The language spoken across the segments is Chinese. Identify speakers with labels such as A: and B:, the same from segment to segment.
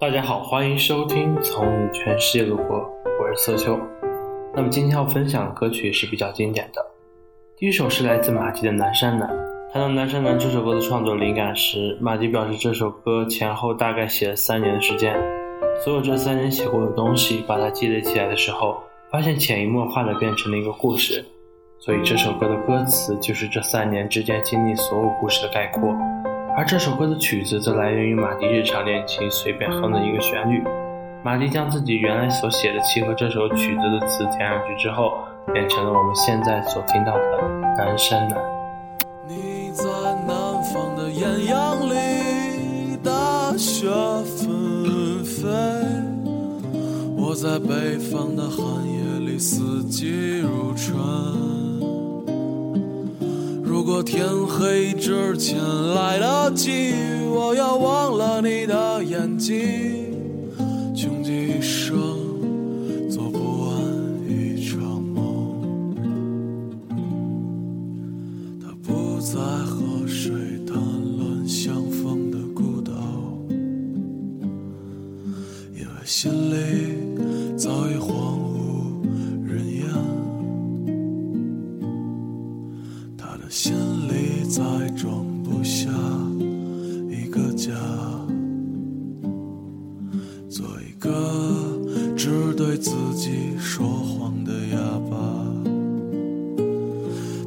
A: 大家好，欢迎收听《从你全世界路过》，我是色秋。那么今天要分享的歌曲是比较经典的。第一首是来自马迪的《南山南》。谈到《南山南》这首歌的创作灵感时，马迪表示这首歌前后大概写了三年的时间。所有这三年写过的东西，把它积累起来的时候，发现潜移默化的变成了一个故事。所以这首歌的歌词就是这三年之间经历所有故事的概括。而这首歌的曲子则来源于马迪日常练琴随便哼的一个旋律。马迪将自己原来所写的契合这首曲子的词填上去之后，变成了我们现在所听到的《南山南》。
B: 你在南方的艳阳里，大雪纷飞；我在北方的寒夜里，四季如春。天黑之前来得及，我要忘了你的眼睛，穷极一生做不完一场梦。他不再和谁谈论相逢的孤岛，因为心个只对自己说谎的哑巴。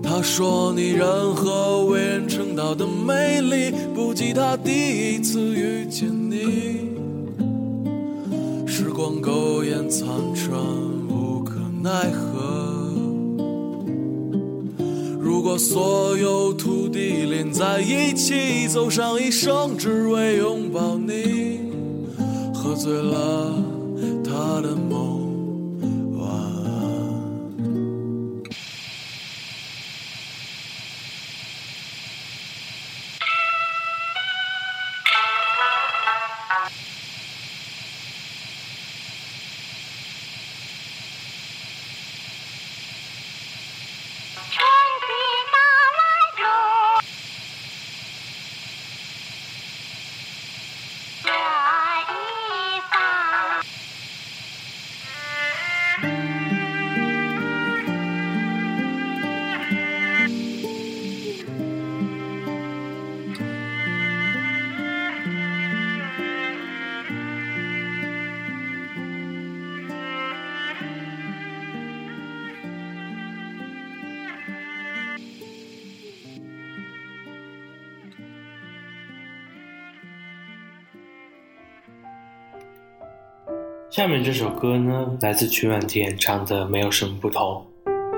B: 他说你任何为人称道的美丽，不及他第一次遇见你。时光苟延残喘，无可奈何。如果所有土地连在一起，走上一生，只为拥抱你，喝醉了他的梦。
A: 下面这首歌呢，来自曲婉婷演唱的《没有什么不同》。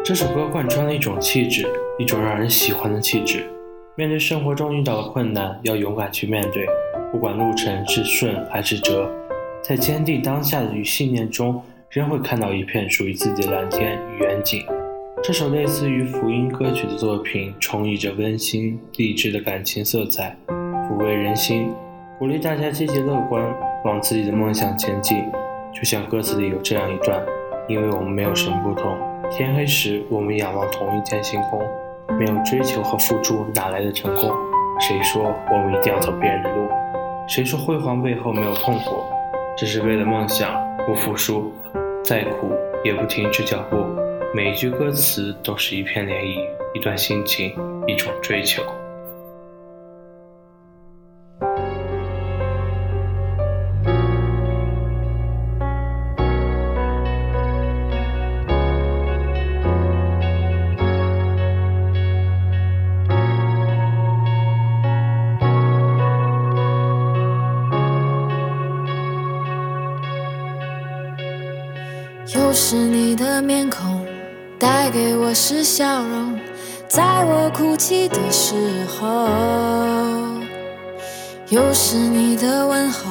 A: 这首歌贯穿了一种气质，一种让人喜欢的气质。面对生活中遇到的困难，要勇敢去面对，不管路程是顺还是折，在坚定当下的与信念中，仍会看到一片属于自己的蓝天与远景。这首类似于福音歌曲的作品，充溢着温馨励志的感情色彩，抚慰人心，鼓励大家积极乐观，往自己的梦想前进。就像歌词里有这样一段：因为我们没有什么不同，天黑时我们仰望同一片星空，没有追求和付出哪来的成功？谁说我们一定要走别人的路？谁说辉煌背后没有痛苦？只是为了梦想不服输，再苦也不停止脚步。每一句歌词都是一片涟漪，一段心情，一种追求。
C: 又是你的面孔，带给我是笑容，在我哭泣的时候；又是你的问候，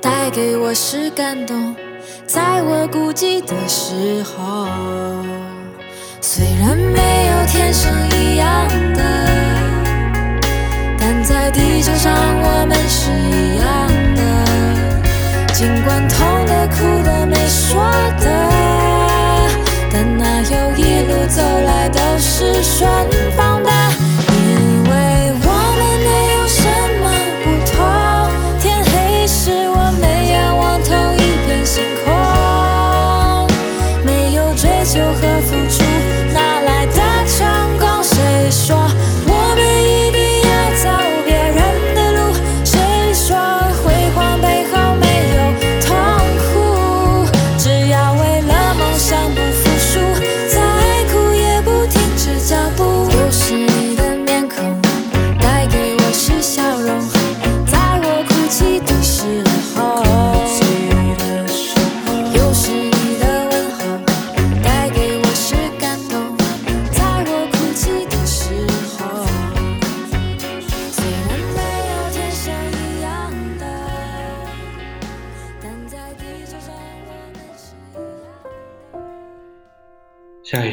C: 带给我是感动，在我孤寂的时候。虽然没有天生一样的，说的但哪有一路走来都是顺风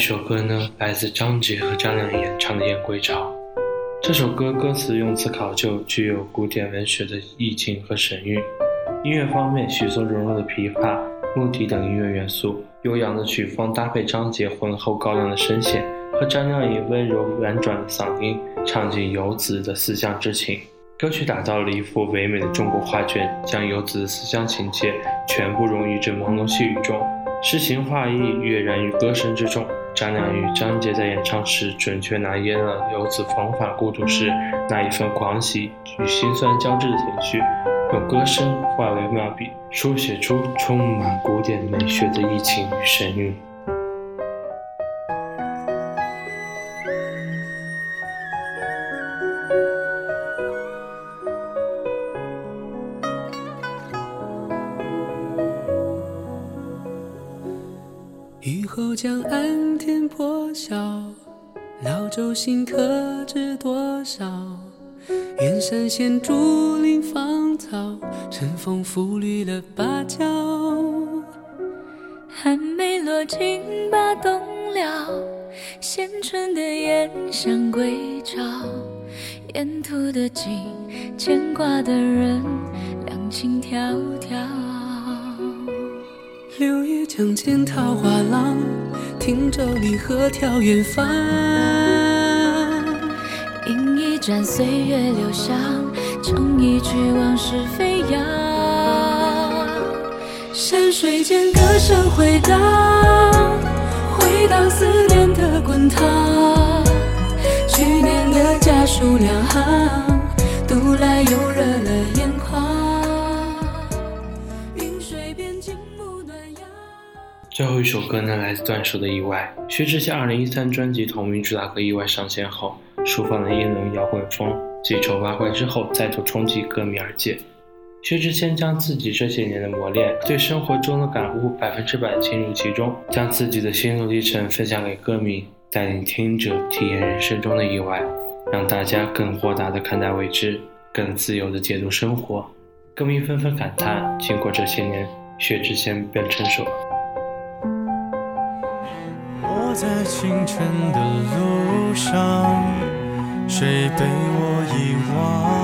A: 这首歌呢，来自张杰和张靓颖唱的《燕归巢》。这首歌歌词用词考究，具有古典文学的意境和神韵。音乐方面，许嵩融入了琵琶、木笛等音乐元素，悠扬的曲风搭配张杰浑厚高亮的声线和张靓颖温柔婉转的嗓音，唱尽游子的思乡之情。歌曲打造了一幅唯美的中国画卷，将游子的思乡情切全部融于这朦胧细雨中，诗情画意跃然于歌声之中。张靓颖、张杰在演唱时，准确拿捏了游子方法过渡时那一份狂喜与心酸交织的情绪，用歌声化为妙笔，书写出充满古典美学的意境与神韵。
D: 雨后江岸天破晓，老舟新客知多少？远山现竹林芳草，晨风拂绿了芭蕉。
E: 寒梅落尽把冬了，衔春的燕想归巢。沿途的景，牵挂的人，两情迢迢。
D: 柳叶江间桃花浪，汀洲里鹤眺远方。
E: 饮一盏岁月留香，唱一曲往事飞扬。
D: 山水间歌声回荡，回荡思念的滚烫。去年的家书两行，读来又热了眼眶。
A: 最后一首歌呢，来自段叔的《意外》。薛之谦2013专辑同名主打歌《意外》上线后，抒放了英伦摇滚风，继丑八怪之后，再度冲击歌迷耳界。薛之谦将自己这些年的磨练，对生活中的感悟，百分之百倾入其中，将自己的心路历程分享给歌迷，带领听者体验人生中的意外，让大家更豁达地看待未知，更自由地解读生活。歌迷纷纷感叹：经过这些年，薛之谦变成熟了。
F: 在清晨的路上，谁被我遗忘？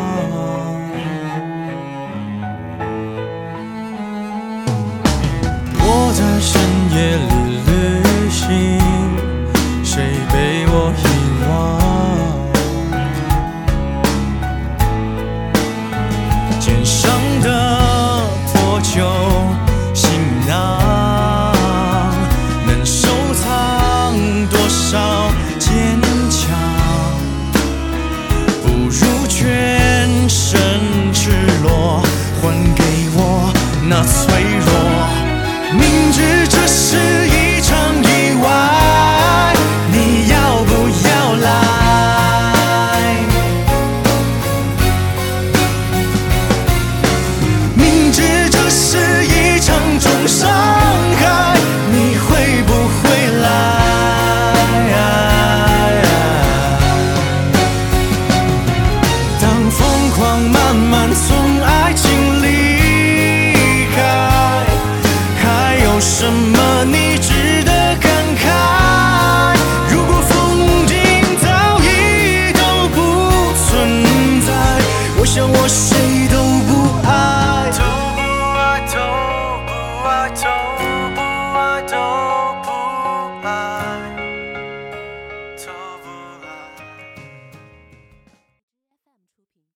F: nas suas